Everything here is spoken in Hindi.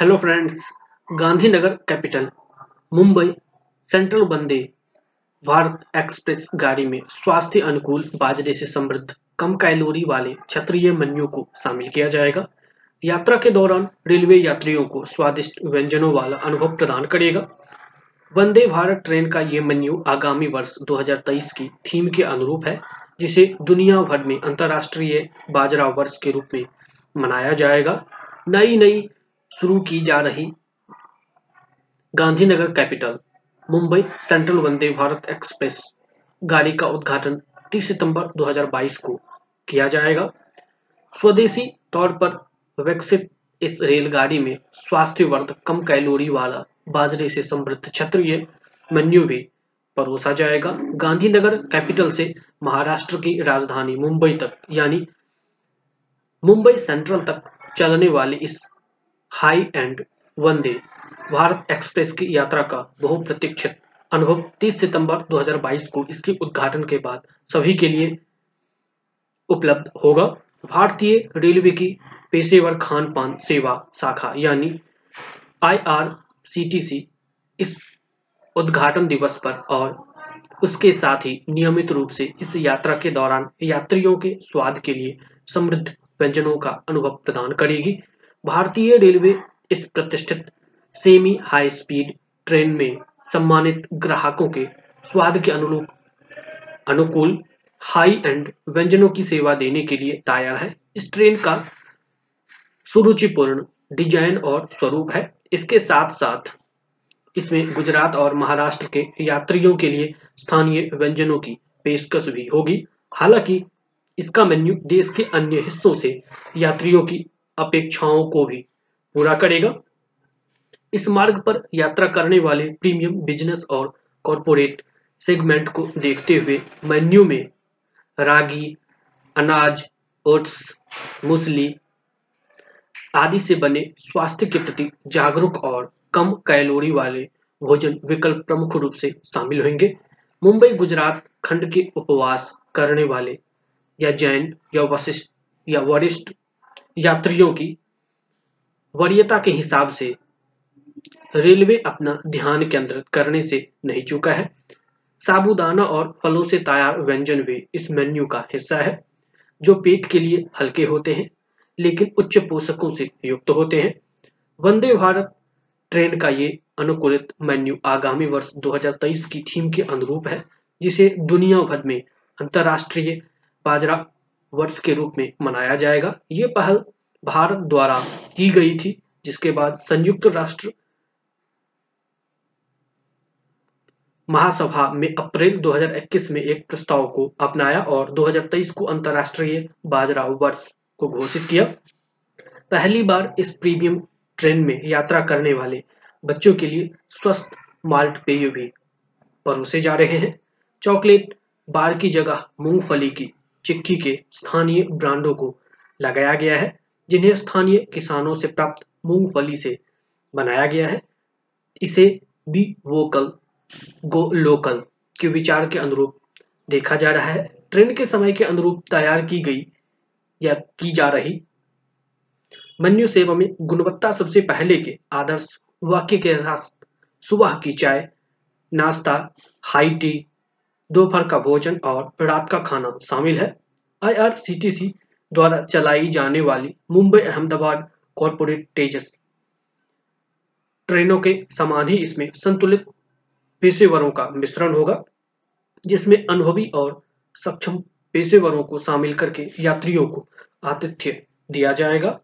Hello friends Gandhinagar capital Mumbai central Vande Bharat express गाड़ी में स्वास्थ्य अनुकूल बाजरे से समृद्ध, कम कैलोरी वाले क्षत्रिय मेन्यू को शामिल किया जाएगा। यात्रा के दौरान रेलवे यात्रियों को स्वादिष्ट व्यंजनों वाला अनुभव प्रदान करेगा। वंदे भारत ट्रेन का ये मेन्यू आगामी वर्ष 2023 की थीम के अनुरूप है, जिसे दुनिया भर में अंतर्राष्ट्रीय बाजरा वर्ष के रूप में मनाया जाएगा। नई नई शुरू की जा रही Gandhinagar capital, Mumbai central Vande Bharat express गाड़ी का उद्घाटन 30 सितंबर 2022 को किया जाएगा। स्वदेशी तौर पर विकसित इस रेलगाड़ी में स्वास्थ्यवर्धक कम कैलोरी वाला बाजरे से समृद्ध क्षत्रिय मेन्यू भी परोसा जाएगा। गांधीनगर कैपिटल से महाराष्ट्र की राजधानी मुंबई तक, यानी मुंबई सेंट्रल तक चलने वाली इस high end Vande Bharat express की यात्रा का बहुप्रतीक्षित अनुभव 30 सितंबर 2022 को इसके उद्घाटन के बाद सभी के लिए उपलब्ध होगा। भारतीय रेलवे की पेशेवर खान पान सेवा शाखा यानी आईआरसीटीसी इस उद्घाटन दिवस पर और उसके साथ ही नियमित रूप से इस यात्रा के दौरान यात्रियों के स्वाद के लिए समृद्ध व्यंजनों का अनुभव प्रदान करेगी। भारतीय रेलवे इस प्रतिष्ठित सेमी हाई स्पीड ट्रेन में सम्मानित ग्राहकों के स्वाद के अनुरूप अनुकूल हाई एंड व्यंजनों की सेवा देने के लिए तैयार है। इस ट्रेन का सुरुचिपूर्ण डिज़ाइन और स्वरूप है। इसके साथ साथ इसमें गुजरात और महाराष्ट्र के यात्रियों के लिए स्थानीय व्यंजनों की पेशकश भी होगी। हालाँकि इसका मेन्यू देश के अन्य हिस्सों से यात्रियों की अपेक्षाओं को भी पूरा करेगा। इस मार्ग पर यात्रा करने वाले प्रीमियम बिज़नेस और कॉरपोरेट सेगमेंट को देखते हुए मेन्यू में रागी, अनाज ओट्स मूसली आदि से बने स्वास्थ्य के प्रति जागरूक और कम कैलोरी वाले भोजन विकल्प प्रमुख रूप से शामिल होंगे। मुंबई, गुजरात खंड के उपवास करने वाले या जैन या वशिष्ठ या वरिष्ठ यात्रियों की वरीयता के हिसाब से रेलवे अपना ध्यान केंद्रित करने से नहीं चुका है। साबुदाना और फलों से तैयार व्यंजन भी इस मेन्यू का हिस्सा है, जो पेट के लिए हल्के होते हैं, लेकिन उच्च पोषकों से युक्त होते हैं। वंदे भारत ट्रेन का ये अनुकूलित मेन्यू आगामी वर्ष 2023 की थीम के अनुरूप है, जिसे दुनिया भर में अंतर्राष्ट्रीय बाजरा वर्ष के रूप में मनाया जाएगा। ये पहल भारत द्वारा की गई थी, जिसके बाद संयुक्त राष्ट्र महासभा में अप्रैल 2021 में एक प्रस्ताव को अपनाया और 2023 को अंतर्राष्ट्रीय बाजरा वर्ष को घोषित किया। पहली बार इस प्रीमियम ट्रेन में यात्रा करने वाले बच्चों के लिए स्वस्थ माल्ट पेय भी परोसे जा रहे हैं। चॉकलेट बार की जगह मूंगफली की चिक्की के स्थानीय ब्रांडों को लगाया गया है, जिन्हें स्थानीय किसानों से प्राप्त मूंगफली से बनाया गया है। इसे बी वोकल, गो लोकल के विचार के अनुरूप देखा जा रहा है। ट्रेन के समय के अनुरूप तैयार की गई या की जा रही मेन्यू सेवा में गुणवत्ता सबसे पहले के आदर्श वाक्य के साथ सुबह की चाय, नाश्ता, हाई टी दोपहर का भोजन और रात का खाना शामिल है। आईआरसीटीसी द्वारा चलाई जाने वाली मुंबई अहमदाबाद कॉरपोरेट तेजस ट्रेनों के समान ही इसमें संतुलित पेशेवरों का मिश्रण होगा, जिसमें अनुभवी और सक्षम पेशेवरों को शामिल करके यात्रियों को आतिथ्य दिया जाएगा।